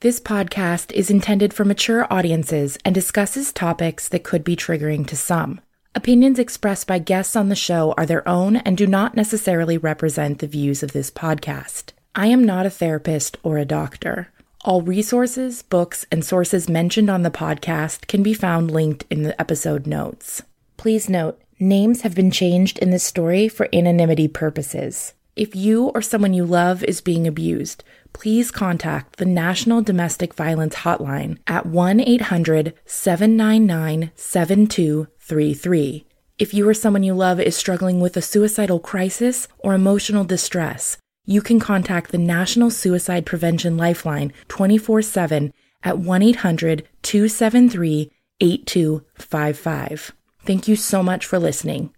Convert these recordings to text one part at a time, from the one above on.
This podcast is intended for mature audiences and discusses topics that could be triggering to some. Opinions expressed by guests on the show are their own and do not necessarily represent the views of this podcast. I am not a therapist or a doctor. All resources, books, and sources mentioned on the podcast can be found linked in the episode notes. Please note, names have been changed in this story for anonymity purposes. If you or someone you love is being abused, please contact the National Domestic Violence Hotline at 1 800 799 7233. If you or someone you love is struggling with a suicidal crisis or emotional distress, you can contact the National Suicide Prevention Lifeline 24 7 at 1 800 273 8255. Thank you so much for listening.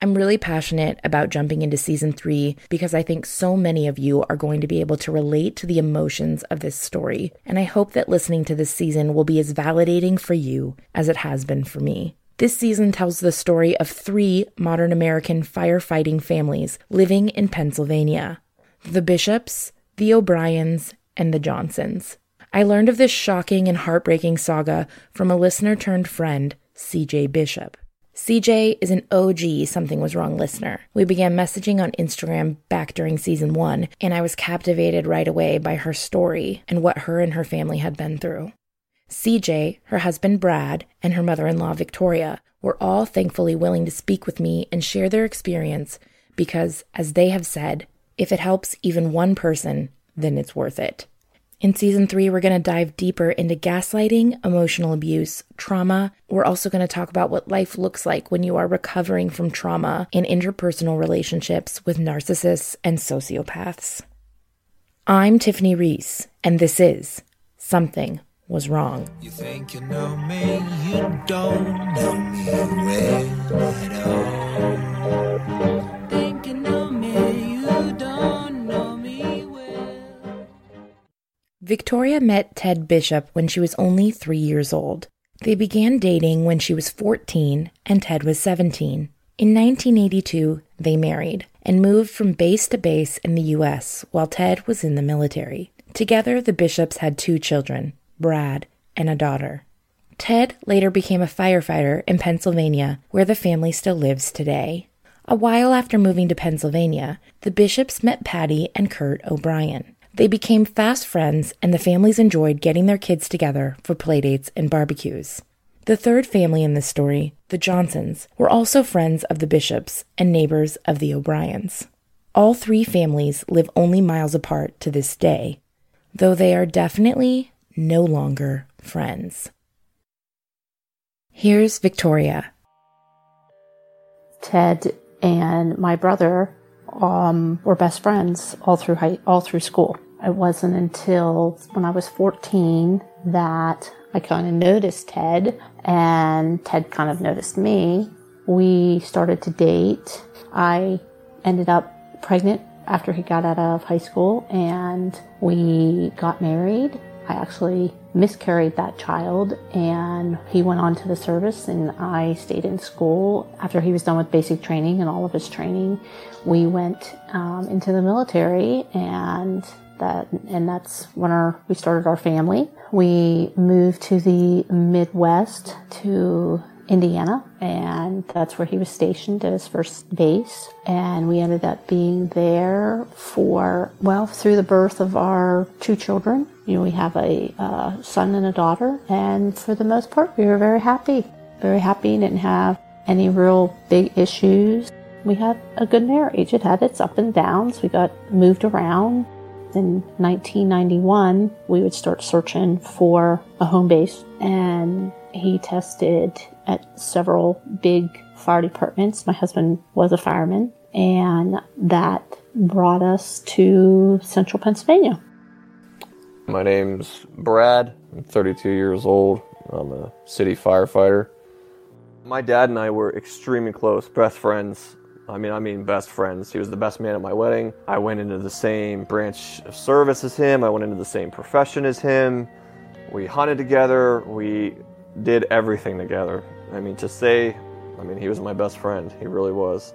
I'm really passionate about jumping into season three because I think so many of you are going to be able to relate to the emotions of this story. And I hope that listening to this season will be as validating for you as it has been for me. This season tells the story of three modern American firefighting families living in Pennsylvania the Bishops, the O'Briens, and the Johnsons. I learned of this shocking and heartbreaking saga from a listener turned friend, CJ Bishop. CJ is an OG Something Was Wrong listener. We began messaging on Instagram back during season one, and I was captivated right away by her story and what her and her family had been through. CJ, her husband Brad, and her mother in law Victoria were all thankfully willing to speak with me and share their experience because, as they have said, if it helps even one person, then it's worth it. In season three, we're going to dive deeper into gaslighting, emotional abuse, trauma. We're also going to talk about what life looks like when you are recovering from trauma in interpersonal relationships with narcissists and sociopaths. I'm Tiffany Reese, and this is Something Was Wrong. You think you know me, you don't know me well at all. Victoria met Ted Bishop when she was only three years old. They began dating when she was 14 and Ted was 17. In 1982, they married and moved from base to base in the U.S. while Ted was in the military. Together, the Bishops had two children, Brad, and a daughter. Ted later became a firefighter in Pennsylvania, where the family still lives today. A while after moving to Pennsylvania, the Bishops met Patty and Kurt O'Brien. They became fast friends, and the families enjoyed getting their kids together for playdates and barbecues. The third family in this story, the Johnsons, were also friends of the Bishops and neighbors of the O'Briens. All three families live only miles apart to this day, though they are definitely no longer friends. Here's Victoria. Ted and my brother um, were best friends all through high, all through school. It wasn't until when I was 14 that I kind of noticed Ted, and Ted kind of noticed me. We started to date. I ended up pregnant after he got out of high school, and we got married. I actually miscarried that child and he went on to the service and I stayed in school. After he was done with basic training and all of his training, we went um, into the military and that and that's when our we started our family. We moved to the Midwest to Indiana, and that's where he was stationed at his first base. And we ended up being there for, well, through the birth of our two children. You know, we have a son and a daughter, and for the most part, we were very happy. Very happy, didn't have any real big issues. We had a good marriage. It had its up and downs. We got moved around. In 1991, we would start searching for a home base, and he tested at several big fire departments. My husband was a fireman, and that brought us to central Pennsylvania. My name's Brad. I'm 32 years old. I'm a city firefighter. My dad and I were extremely close, best friends. I mean, I mean, best friends. He was the best man at my wedding. I went into the same branch of service as him. I went into the same profession as him. We hunted together. We did everything together. I mean, to say, I mean, he was my best friend. He really was.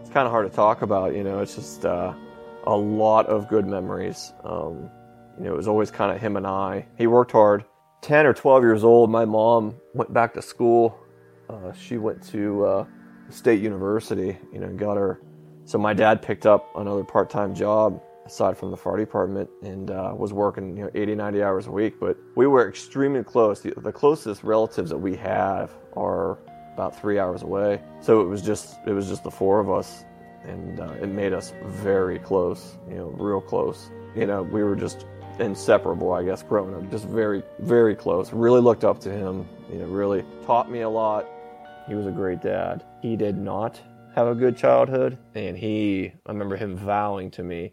It's kind of hard to talk about, you know, it's just uh, a lot of good memories. Um, you know, it was always kind of him and I. He worked hard. 10 or 12 years old, my mom went back to school. Uh, she went to uh, State University, you know, got her. So my dad picked up another part time job aside from the fire department and uh, was working you know 80 90 hours a week but we were extremely close. The, the, closest relatives that we have are about three hours away. So it was just it was just the four of us and uh, it made us very close you know real close. You know we were just inseparable i guess growing up just very very close. Really looked up to him you know really taught me a lot. He was a great dad he did not have a good childhood and he i remember him vowing to me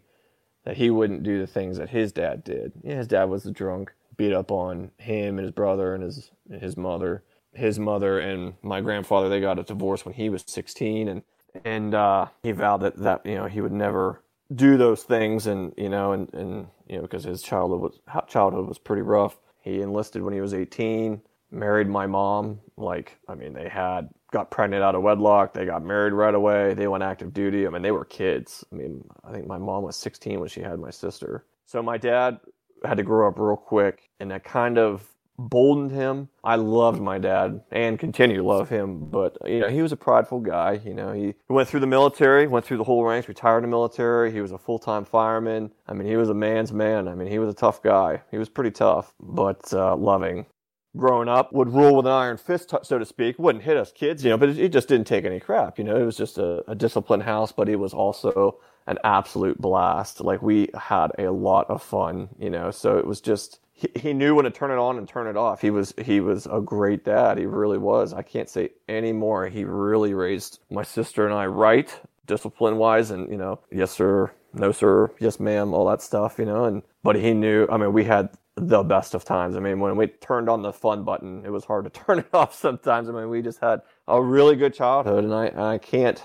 that he wouldn't do the things that his dad did. Yeah, his dad was a drunk, beat up on him and his brother and his his mother. His mother and my grandfather they got a divorce when he was 16, and and uh, he vowed that that you know he would never do those things, and you know and and you know because his childhood was childhood was pretty rough. He enlisted when he was 18, married my mom. Like I mean, they had got pregnant out of wedlock. They got married right away. They went active duty. I mean, they were kids. I mean, I think my mom was 16 when she had my sister. So my dad had to grow up real quick, and that kind of boldened him. I loved my dad and continue to love him, but you know, he was a prideful guy. You know, he went through the military, went through the whole ranks, retired in the military. He was a full-time fireman. I mean, he was a man's man. I mean, he was a tough guy. He was pretty tough, but uh, loving growing up would rule with an iron fist, so to speak. Wouldn't hit us kids, you know, but it, just didn't take any crap. You know, it was just a, a disciplined house, but it was also an absolute blast. Like we had a lot of fun, you know. So it was just he, he knew when to turn it on and turn it off. He was he was a great dad. He really was. I can't say any more. He really raised my sister and I right, discipline wise, and you know, yes sir, no sir, yes ma'am, all that stuff, you know. And but he knew. I mean, we had the best of times. I mean, when we turned on the fun button, it was hard to turn it off sometimes. I mean, we just had a really good childhood, and I, I can't,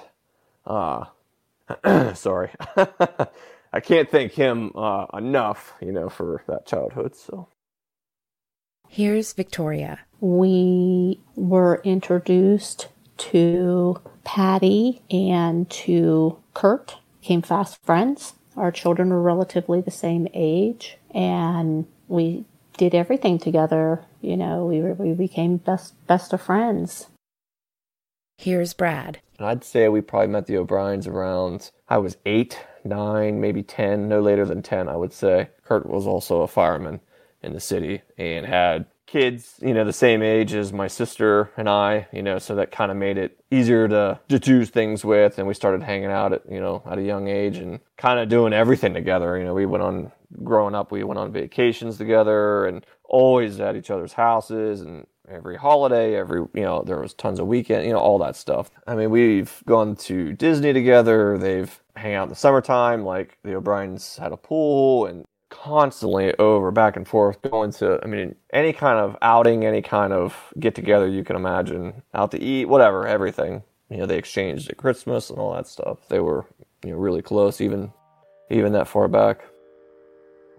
uh, sorry, I can't thank him uh, enough, you know, for that childhood. So here's Victoria. We were introduced to Patty and to Kurt, became fast friends. Our children were relatively the same age, and we did everything together. You know, we were, we became best best of friends. Here's Brad. I'd say we probably met the O'Briens around I was eight, nine, maybe ten, no later than ten. I would say. Kurt was also a fireman in the city and had kids, you know, the same age as my sister and I, you know, so that kind of made it easier to, to do things with. And we started hanging out at, you know, at a young age and kind of doing everything together. You know, we went on, growing up, we went on vacations together and always at each other's houses and every holiday, every, you know, there was tons of weekend, you know, all that stuff. I mean, we've gone to Disney together. They've hang out in the summertime. Like the O'Briens had a pool and constantly over back and forth going to i mean any kind of outing any kind of get together you can imagine out to eat whatever everything you know they exchanged at christmas and all that stuff they were you know really close even even that far back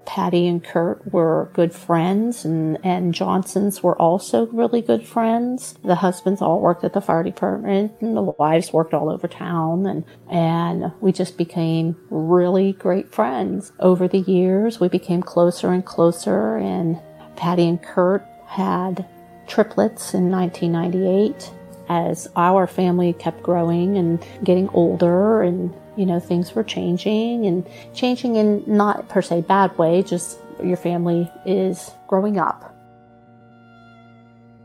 Patty and Kurt were good friends and, and Johnsons were also really good friends. The husbands all worked at the fire department and the wives worked all over town and, and we just became really great friends. Over the years, we became closer and closer and Patty and Kurt had triplets in 1998 as our family kept growing and getting older and you know things were changing and changing in not per se bad way just your family is growing up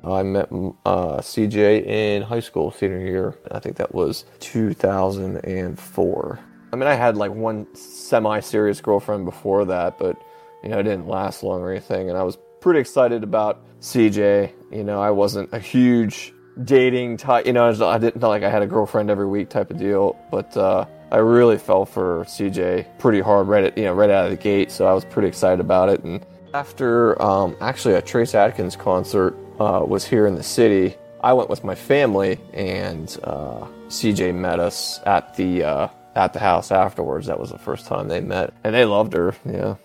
I met uh, CJ in high school, senior year. I think that was 2004. I mean, I had like one semi-serious girlfriend before that, but you know, it didn't last long or anything. And I was pretty excited about CJ. You know, I wasn't a huge dating type. You know, I didn't feel like I had a girlfriend every week type of deal. But uh, I really fell for CJ pretty hard right at you know right out of the gate. So I was pretty excited about it. And after um, actually a Trace Adkins concert uh, was here in the city, I went with my family, and uh, CJ met us at the uh, at the house afterwards. That was the first time they met, and they loved her. Yeah.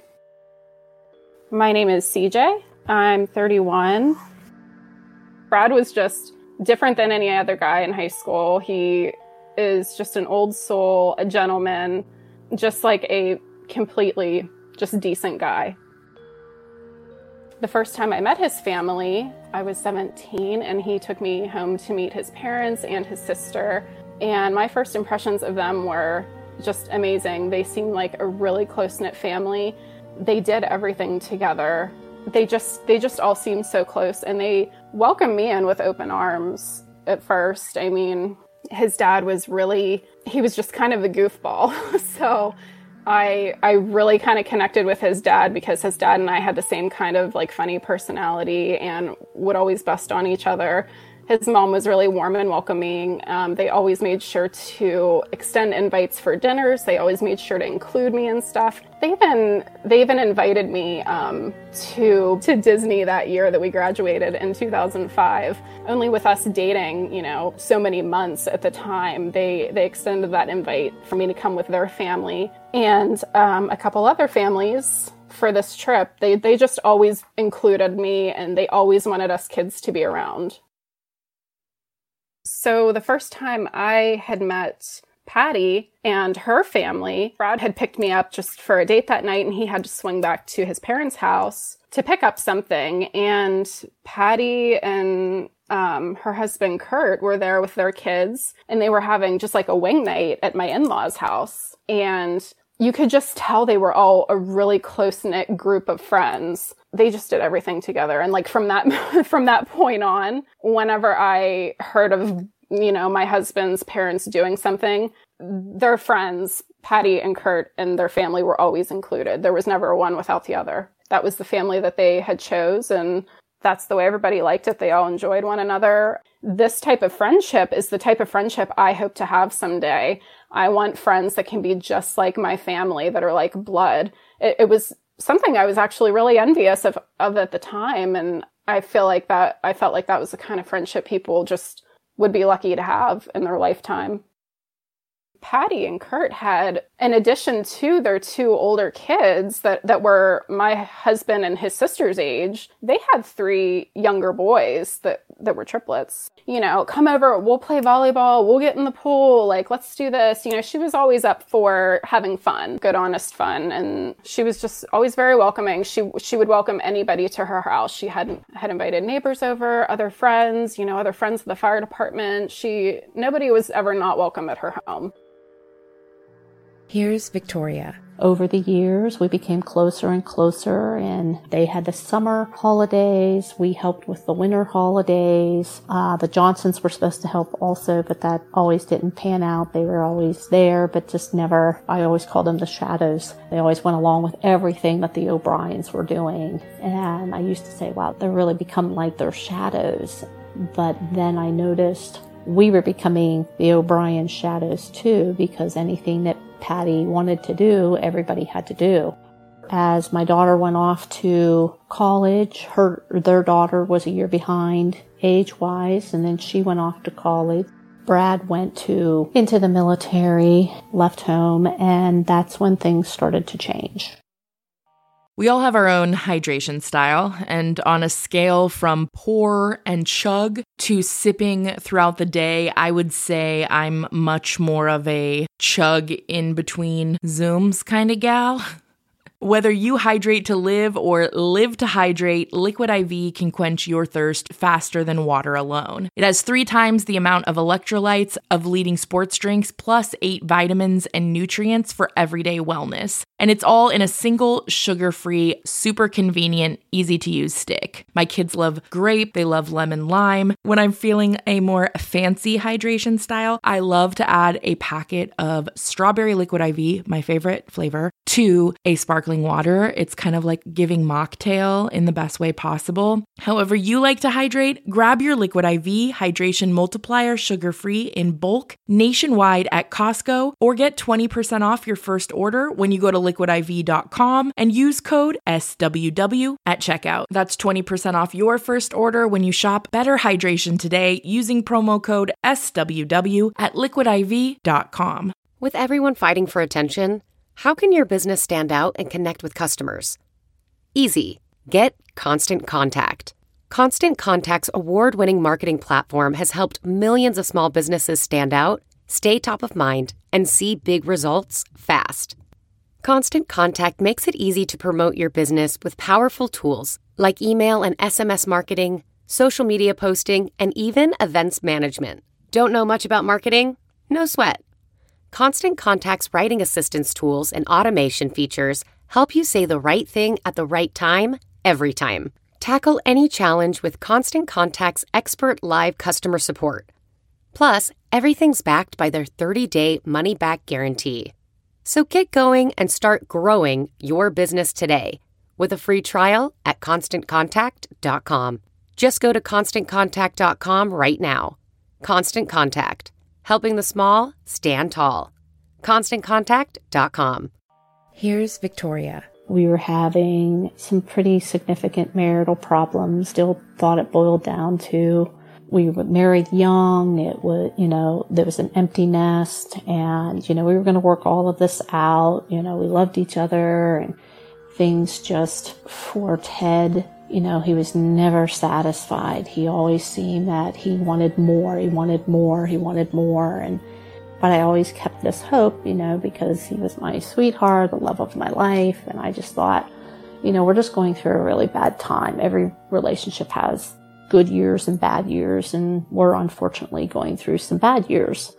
My name is CJ. I'm 31. Brad was just different than any other guy in high school. He is just an old soul, a gentleman, just like a completely just decent guy. The first time I met his family, I was 17 and he took me home to meet his parents and his sister. And my first impressions of them were just amazing. They seemed like a really close knit family. They did everything together they just they just all seemed so close and they welcomed me in with open arms at first. I mean his dad was really he was just kind of a goofball. So i i really kind of connected with his dad because his dad and i had the same kind of like funny personality and would always bust on each other his mom was really warm and welcoming. Um, they always made sure to extend invites for dinners. They always made sure to include me and stuff. They even they even invited me um, to to Disney that year that we graduated in 2005. Only with us dating, you know, so many months at the time, they they extended that invite for me to come with their family and um, a couple other families for this trip. They they just always included me and they always wanted us kids to be around. So the first time I had met Patty and her family, Brad had picked me up just for a date that night and he had to swing back to his parents' house to pick up something. And Patty and um, her husband Kurt were there with their kids and they were having just like a wing night at my in-laws house. And you could just tell they were all a really close knit group of friends. They just did everything together. And like from that, from that point on, whenever I heard of you know, my husband's parents doing something, their friends, Patty and Kurt and their family were always included. There was never one without the other. That was the family that they had chose and that's the way everybody liked it. They all enjoyed one another. This type of friendship is the type of friendship I hope to have someday. I want friends that can be just like my family, that are like blood. It, it was something I was actually really envious of, of at the time. And I feel like that, I felt like that was the kind of friendship people just would be lucky to have in their lifetime. Patty and Kurt had, in addition to their two older kids that, that were my husband and his sister's age, they had three younger boys that, that were triplets. You know, come over, we'll play volleyball, we'll get in the pool, like, let's do this. You know, she was always up for having fun, good, honest fun. And she was just always very welcoming. She, she would welcome anybody to her house. She had, had invited neighbors over, other friends, you know, other friends of the fire department. She, nobody was ever not welcome at her home. Here's Victoria. Over the years, we became closer and closer, and they had the summer holidays. We helped with the winter holidays. Uh, the Johnsons were supposed to help also, but that always didn't pan out. They were always there, but just never, I always called them the shadows. They always went along with everything that the O'Briens were doing. And I used to say, wow, they're really become like their shadows. But then I noticed we were becoming the O'Brien shadows too, because anything that Patty wanted to do, everybody had to do. As my daughter went off to college, her their daughter was a year behind age wise, and then she went off to college. Brad went to into the military, left home, and that's when things started to change. We all have our own hydration style, and on a scale from pour and chug to sipping throughout the day, I would say I'm much more of a chug in between Zooms kind of gal. Whether you hydrate to live or live to hydrate, Liquid IV can quench your thirst faster than water alone. It has three times the amount of electrolytes of leading sports drinks, plus eight vitamins and nutrients for everyday wellness. And it's all in a single sugar free, super convenient, easy to use stick. My kids love grape, they love lemon lime. When I'm feeling a more fancy hydration style, I love to add a packet of strawberry liquid IV, my favorite flavor, to a sparkling water. It's kind of like giving mocktail in the best way possible. However, you like to hydrate, grab your Liquid IV Hydration Multiplier sugar free in bulk nationwide at Costco or get 20% off your first order when you go to liquidiv.com and use code SWW at checkout. That's 20% off your first order when you shop Better Hydration today using promo code SWW at liquidiv.com. With everyone fighting for attention, how can your business stand out and connect with customers? Easy. Get Constant Contact. Constant Contact's award winning marketing platform has helped millions of small businesses stand out, stay top of mind, and see big results fast. Constant Contact makes it easy to promote your business with powerful tools like email and SMS marketing, social media posting, and even events management. Don't know much about marketing? No sweat. Constant Contact's writing assistance tools and automation features help you say the right thing at the right time, every time. Tackle any challenge with Constant Contact's expert live customer support. Plus, everything's backed by their 30 day money back guarantee. So get going and start growing your business today with a free trial at constantcontact.com. Just go to constantcontact.com right now. Constant Contact, helping the small stand tall. ConstantContact.com. Here's Victoria. We were having some pretty significant marital problems. Still thought it boiled down to we were married young. It was, you know, there was an empty nest and, you know, we were going to work all of this out. You know, we loved each other and things just for Ted, you know, he was never satisfied. He always seemed that he wanted more. He wanted more. He wanted more. And, but I always kept this hope, you know, because he was my sweetheart, the love of my life. And I just thought, you know, we're just going through a really bad time. Every relationship has good years and bad years, and we're unfortunately going through some bad years.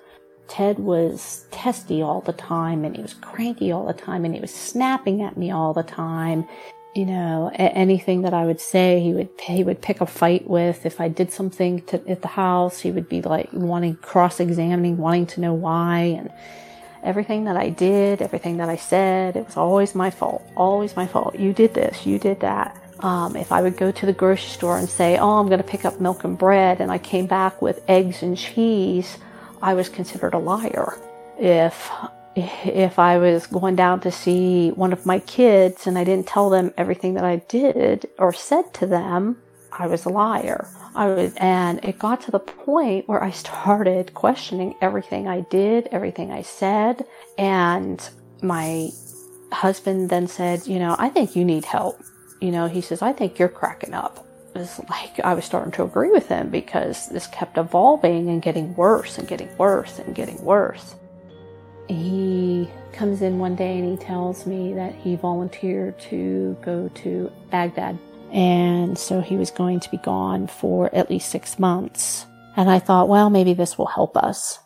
Ted was testy all the time, and he was cranky all the time, and he was snapping at me all the time. You know, anything that I would say, he would he would pick a fight with. If I did something to, at the house, he would be like wanting cross-examining, wanting to know why, and everything that I did, everything that I said, it was always my fault. Always my fault. You did this, you did that. Um, if I would go to the grocery store and say, "Oh, I'm going to pick up milk and bread," and I came back with eggs and cheese, I was considered a liar. If if I was going down to see one of my kids and I didn't tell them everything that I did or said to them, I was a liar. I was, and it got to the point where I started questioning everything I did, everything I said, and my husband then said, you know, I think you need help. You know, he says, I think you're cracking up. It was like I was starting to agree with him because this kept evolving and getting worse and getting worse and getting worse. He comes in one day and he tells me that he volunteered to go to Baghdad. And so he was going to be gone for at least six months. And I thought, well, maybe this will help us.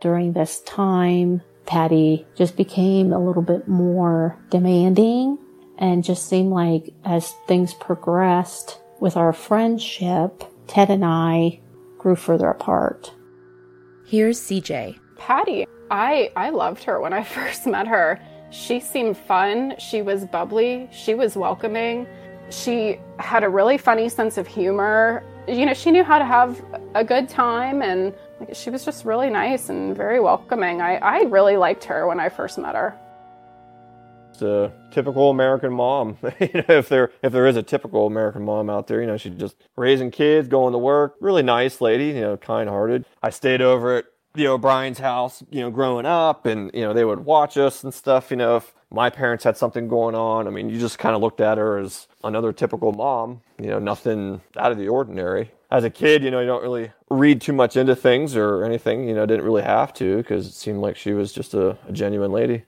During this time, Patty just became a little bit more demanding and just seemed like as things progressed with our friendship, Ted and I grew further apart. Here's CJ. Patty, I I loved her when I first met her. She seemed fun, she was bubbly, she was welcoming. She had a really funny sense of humor. You know, she knew how to have a good time and she was just really nice and very welcoming. I, I really liked her when I first met her It's a typical American mom. You know, if there if there is a typical American mom out there, you know, she's just raising kids, going to work. Really nice lady, you know, kind hearted. I stayed over at the O'Brien's house, you know, growing up and, you know, they would watch us and stuff, you know, if my parents had something going on. I mean, you just kind of looked at her as another typical mom, you know, nothing out of the ordinary. As a kid, you know, you don't really read too much into things or anything, you know, didn't really have to because it seemed like she was just a, a genuine lady.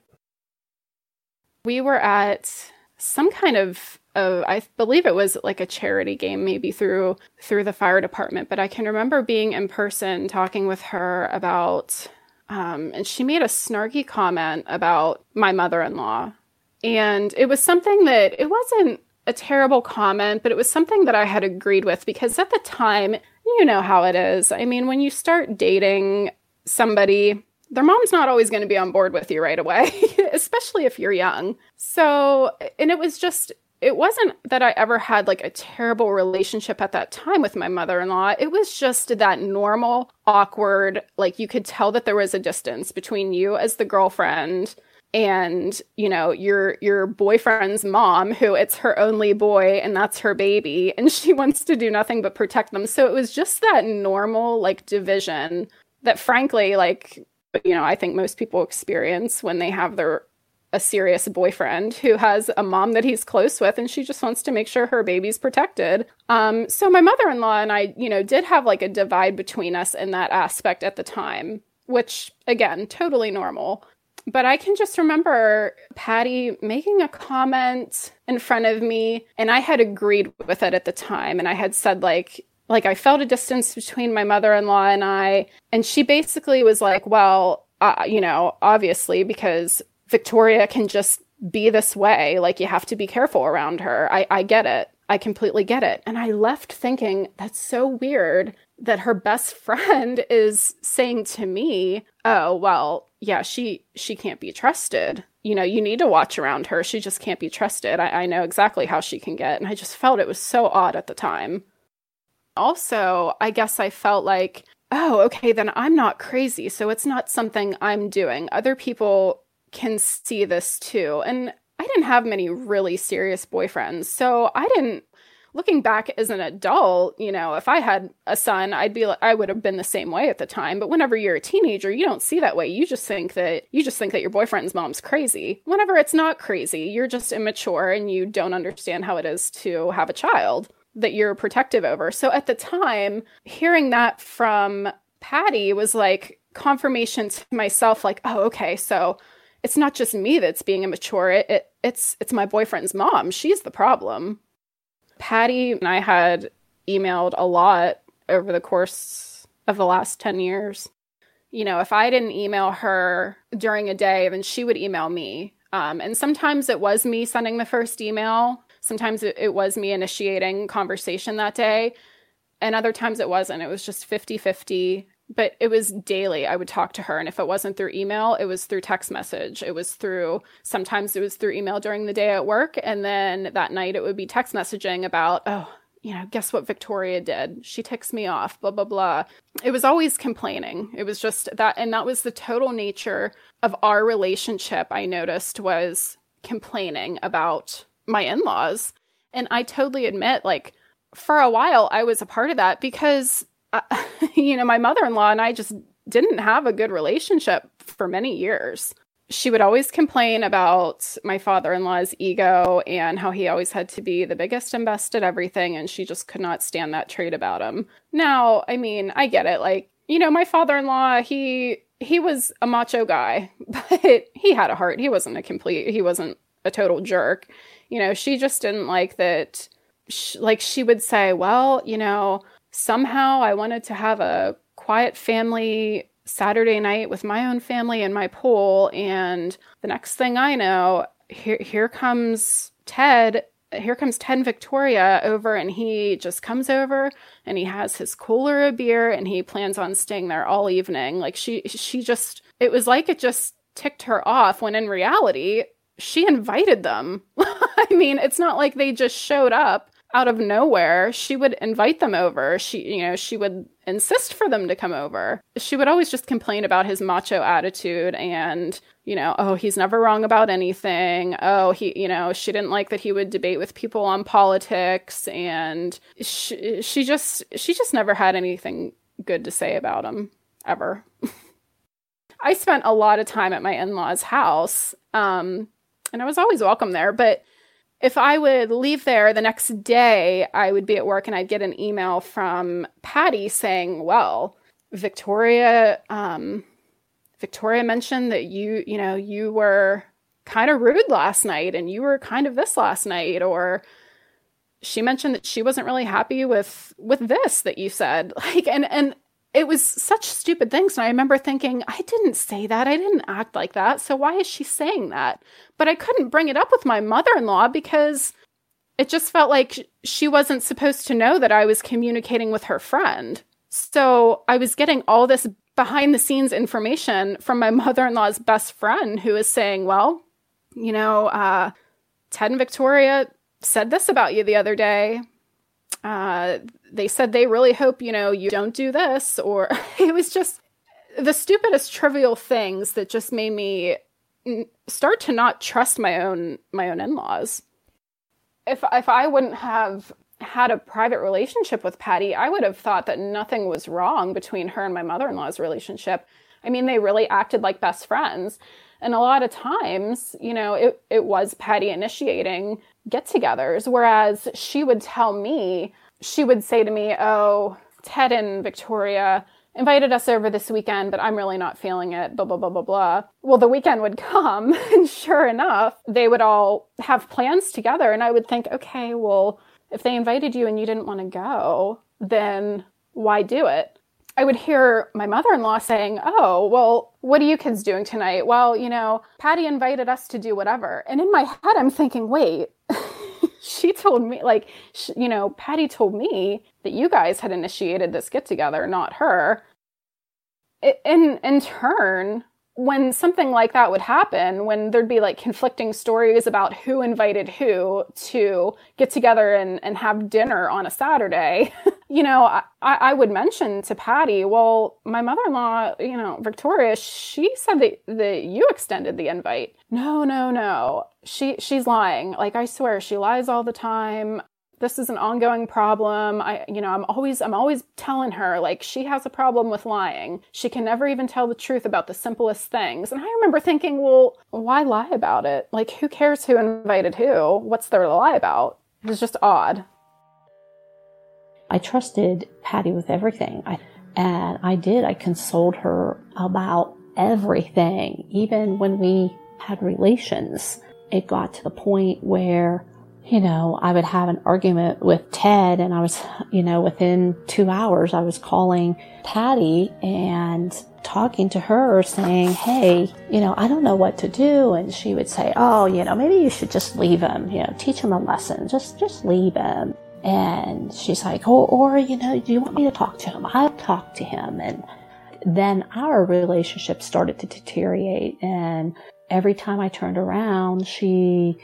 We were at some kind of I believe it was like a charity game, maybe through through the fire department. But I can remember being in person talking with her about, um, and she made a snarky comment about my mother-in-law, and it was something that it wasn't a terrible comment, but it was something that I had agreed with because at the time, you know how it is. I mean, when you start dating somebody, their mom's not always going to be on board with you right away, especially if you're young. So, and it was just, it wasn't that I ever had like a terrible relationship at that time with my mother in law. It was just that normal, awkward, like you could tell that there was a distance between you as the girlfriend and you know your your boyfriend's mom who it's her only boy and that's her baby and she wants to do nothing but protect them so it was just that normal like division that frankly like you know i think most people experience when they have their a serious boyfriend who has a mom that he's close with and she just wants to make sure her baby's protected. Um, so my mother-in-law and I, you know, did have like a divide between us in that aspect at the time, which again, totally normal. But I can just remember Patty making a comment in front of me and I had agreed with it at the time and I had said like like I felt a distance between my mother-in-law and I and she basically was like, "Well, uh, you know, obviously because Victoria can just be this way. Like, you have to be careful around her. I, I get it. I completely get it. And I left thinking, that's so weird that her best friend is saying to me, "Oh, well, yeah, she she can't be trusted. You know, you need to watch around her. She just can't be trusted. I, I know exactly how she can get." And I just felt it was so odd at the time. Also, I guess I felt like, oh, okay, then I'm not crazy. So it's not something I'm doing. Other people can see this too. And I didn't have many really serious boyfriends. So I didn't looking back as an adult, you know, if I had a son, I'd be like I would have been the same way at the time, but whenever you're a teenager, you don't see that way. You just think that you just think that your boyfriend's mom's crazy. Whenever it's not crazy, you're just immature and you don't understand how it is to have a child that you're protective over. So at the time, hearing that from Patty was like confirmation to myself like, oh, okay, so it's not just me that's being immature. It, it it's it's my boyfriend's mom. She's the problem. Patty and I had emailed a lot over the course of the last 10 years. You know, if I didn't email her during a day, then she would email me. Um, and sometimes it was me sending the first email. Sometimes it, it was me initiating conversation that day. And other times it wasn't. It was just 50 50 but it was daily. I would talk to her. And if it wasn't through email, it was through text message. It was through, sometimes it was through email during the day at work. And then that night it would be text messaging about, oh, you know, guess what Victoria did? She ticks me off, blah, blah, blah. It was always complaining. It was just that. And that was the total nature of our relationship, I noticed, was complaining about my in laws. And I totally admit, like, for a while, I was a part of that because you know, my mother in law and I just didn't have a good relationship for many years. She would always complain about my father in law's ego and how he always had to be the biggest and best at everything. And she just could not stand that trait about him. Now, I mean, I get it. Like, you know, my father in law, he. He was a macho guy, but he had a heart. He wasn't a complete, he wasn't a total jerk. You know, she just didn't like that. She, like, she would say, Well, you know, somehow I wanted to have a quiet family Saturday night with my own family and my pool. And the next thing I know, here, here comes Ted. Here comes Ted and Victoria over, and he just comes over and he has his cooler of beer and he plans on staying there all evening. Like she, she just, it was like it just ticked her off when in reality, she invited them. I mean, it's not like they just showed up out of nowhere, she would invite them over. She, you know, she would insist for them to come over. She would always just complain about his macho attitude and, you know, oh, he's never wrong about anything. Oh, he, you know, she didn't like that he would debate with people on politics and she, she just she just never had anything good to say about him ever. I spent a lot of time at my in law's house, um, and I was always welcome there. But if I would leave there the next day, I would be at work and I'd get an email from Patty saying, Well, Victoria, um, Victoria mentioned that you, you know, you were kind of rude last night and you were kind of this last night or she mentioned that she wasn't really happy with with this that you said. Like and and it was such stupid things and i remember thinking i didn't say that. I didn't act like that. So why is she saying that? But i couldn't bring it up with my mother-in-law because it just felt like she wasn't supposed to know that i was communicating with her friend. So i was getting all this behind the scenes information from my mother-in-law's best friend who is saying well you know uh, ted and victoria said this about you the other day. Uh, they said they really hope, you know, you don't do this. Or it was just the stupidest trivial things that just made me start to not trust my own my own in-laws. If if I wouldn't have had a private relationship with Patty, I would have thought that nothing was wrong between her and my mother-in-law's relationship. I mean, they really acted like best friends. And a lot of times, you know, it, it was Patty initiating get togethers. Whereas she would tell me, she would say to me, Oh, Ted and Victoria invited us over this weekend, but I'm really not feeling it, blah, blah, blah, blah, blah. Well, the weekend would come, and sure enough, they would all have plans together. And I would think, okay, well, if they invited you and you didn't want to go, then why do it? I would hear my mother in law saying, Oh, well, what are you kids doing tonight? Well, you know, Patty invited us to do whatever. And in my head, I'm thinking, wait, she told me, like, you know, Patty told me that you guys had initiated this get together, not her. In, in turn, when something like that would happen, when there'd be like conflicting stories about who invited who to get together and, and have dinner on a Saturday, you know, I, I would mention to Patty, well, my mother in law, you know, Victoria, she said that, that you extended the invite. No, no, no. She she's lying. Like I swear, she lies all the time this is an ongoing problem. I, you know, I'm always, I'm always telling her like she has a problem with lying. She can never even tell the truth about the simplest things. And I remember thinking, well, why lie about it? Like, who cares who invited who? What's there to lie about? It was just odd. I trusted Patty with everything. I, and I did. I consoled her about everything. Even when we had relations, it got to the point where you know, I would have an argument with Ted and I was, you know, within two hours, I was calling Patty and talking to her saying, Hey, you know, I don't know what to do. And she would say, Oh, you know, maybe you should just leave him, you know, teach him a lesson. Just, just leave him. And she's like, Oh, or, you know, do you want me to talk to him? I'll talk to him. And then our relationship started to deteriorate. And every time I turned around, she,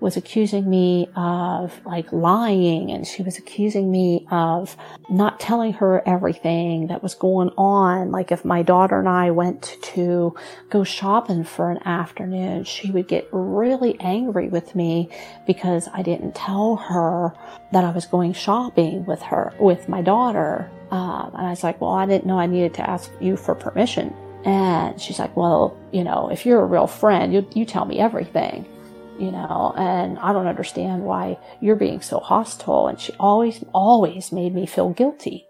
was accusing me of like lying and she was accusing me of not telling her everything that was going on. Like if my daughter and I went to go shopping for an afternoon, she would get really angry with me because I didn't tell her that I was going shopping with her, with my daughter. Um, and I was like, well, I didn't know I needed to ask you for permission. And she's like, well, you know, if you're a real friend, you, you tell me everything you know, and I don't understand why you're being so hostile. And she always, always made me feel guilty.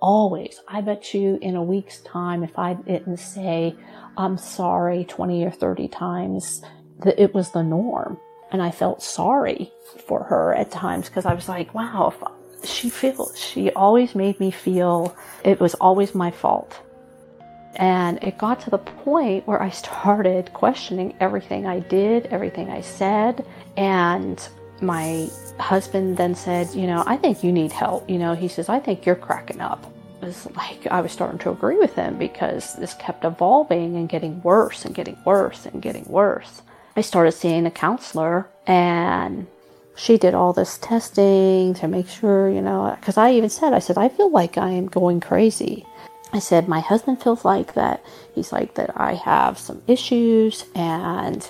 Always. I bet you in a week's time, if I didn't say, I'm sorry 20 or 30 times, that it was the norm. And I felt sorry for her at times because I was like, wow, she feels, she always made me feel it was always my fault and it got to the point where I started questioning everything I did, everything I said. And my husband then said, You know, I think you need help. You know, he says, I think you're cracking up. It was like I was starting to agree with him because this kept evolving and getting worse and getting worse and getting worse. I started seeing a counselor and she did all this testing to make sure, you know, because I even said, I said, I feel like I am going crazy. I said, My husband feels like that. He's like that I have some issues, and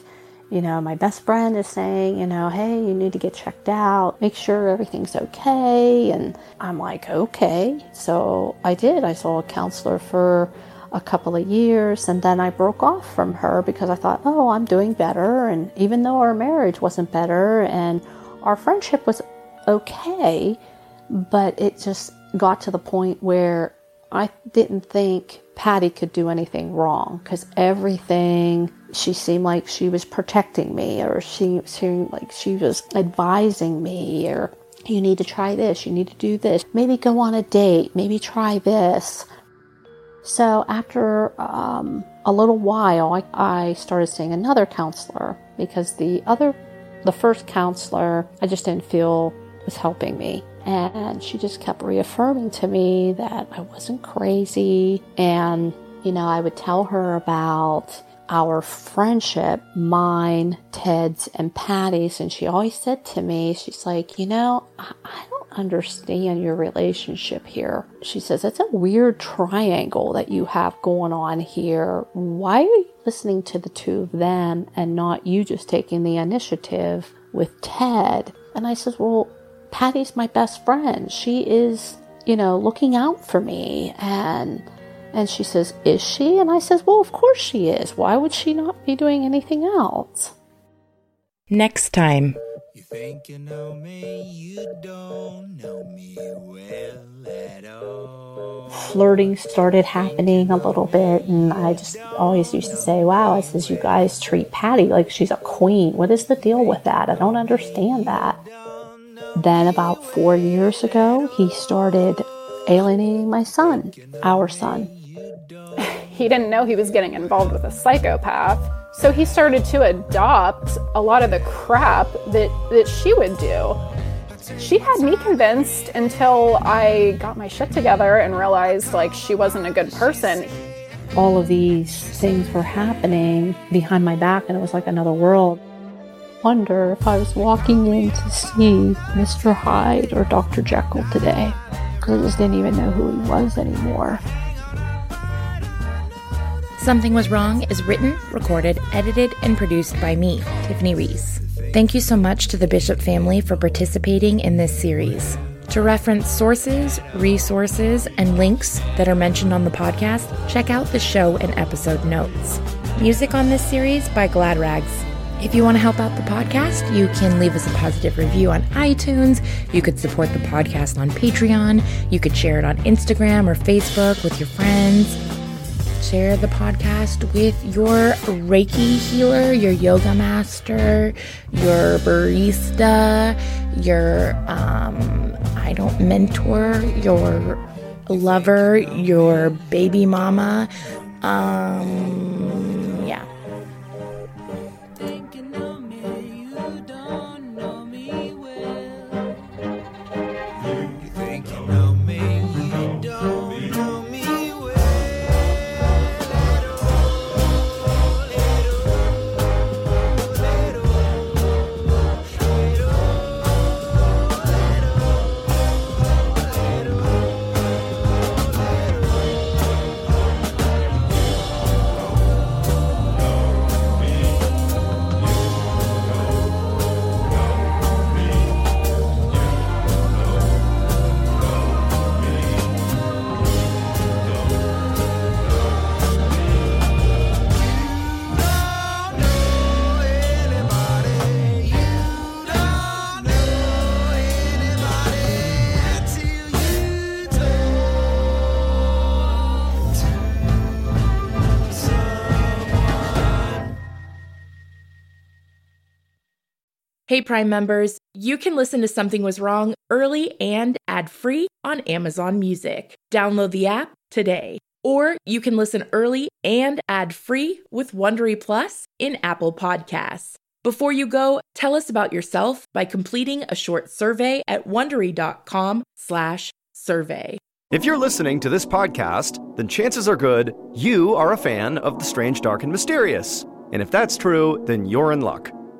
you know, my best friend is saying, you know, hey, you need to get checked out, make sure everything's okay. And I'm like, okay. So I did. I saw a counselor for a couple of years and then I broke off from her because I thought, oh, I'm doing better. And even though our marriage wasn't better and our friendship was okay, but it just got to the point where I didn't think Patty could do anything wrong because everything she seemed like she was protecting me or she seemed like she was advising me or you need to try this, you need to do this, maybe go on a date, maybe try this. So after um, a little while, I, I started seeing another counselor because the other, the first counselor, I just didn't feel was helping me. And she just kept reaffirming to me that I wasn't crazy. And, you know, I would tell her about our friendship, mine, Ted's, and Patty's. And she always said to me, she's like, you know, I, don't understand your relationship here. She says, it's a weird triangle that you have going on here. Why are you listening to the two of them and not you just taking the initiative with Ted? And I says, well, Patty's my best friend. She is, you know, looking out for me and and she says, "Is she?" And I says, "Well, of course she is. Why would she not be doing anything else?" Next time. You think you know me, you don't know me well at all. Flirting started happening a little bit, and I just always used to say, Wow, I says, you guys treat Patty like she's a queen. What is the deal with that? I don't understand that. Then, about four years ago, he started alienating my son, our son. he didn't know he was getting involved with a psychopath. So he started to adopt a lot of the crap that, that she would do. She had me convinced until I got my shit together and realized like she wasn't a good person. All of these things were happening behind my back, and it was like another world. Wonder if I was walking in to see Mr. Hyde or Dr. Jekyll today, because I just didn't even know who he was anymore. Something Was Wrong is written, recorded, edited, and produced by me, Tiffany Reese. Thank you so much to the Bishop family for participating in this series. To reference sources, resources, and links that are mentioned on the podcast, check out the show and episode notes. Music on this series by Glad Rags. If you want to help out the podcast, you can leave us a positive review on iTunes. You could support the podcast on Patreon. You could share it on Instagram or Facebook with your friends share the podcast with your Reiki healer, your yoga master, your barista, your, um, I don't, mentor, your lover, your baby mama. Um, yeah. Hey, Prime members, you can listen to Something Was Wrong early and ad free on Amazon Music. Download the app today. Or you can listen early and ad free with Wondery Plus in Apple Podcasts. Before you go, tell us about yourself by completing a short survey at wondery.com/slash survey. If you're listening to this podcast, then chances are good you are a fan of the strange, dark, and mysterious. And if that's true, then you're in luck.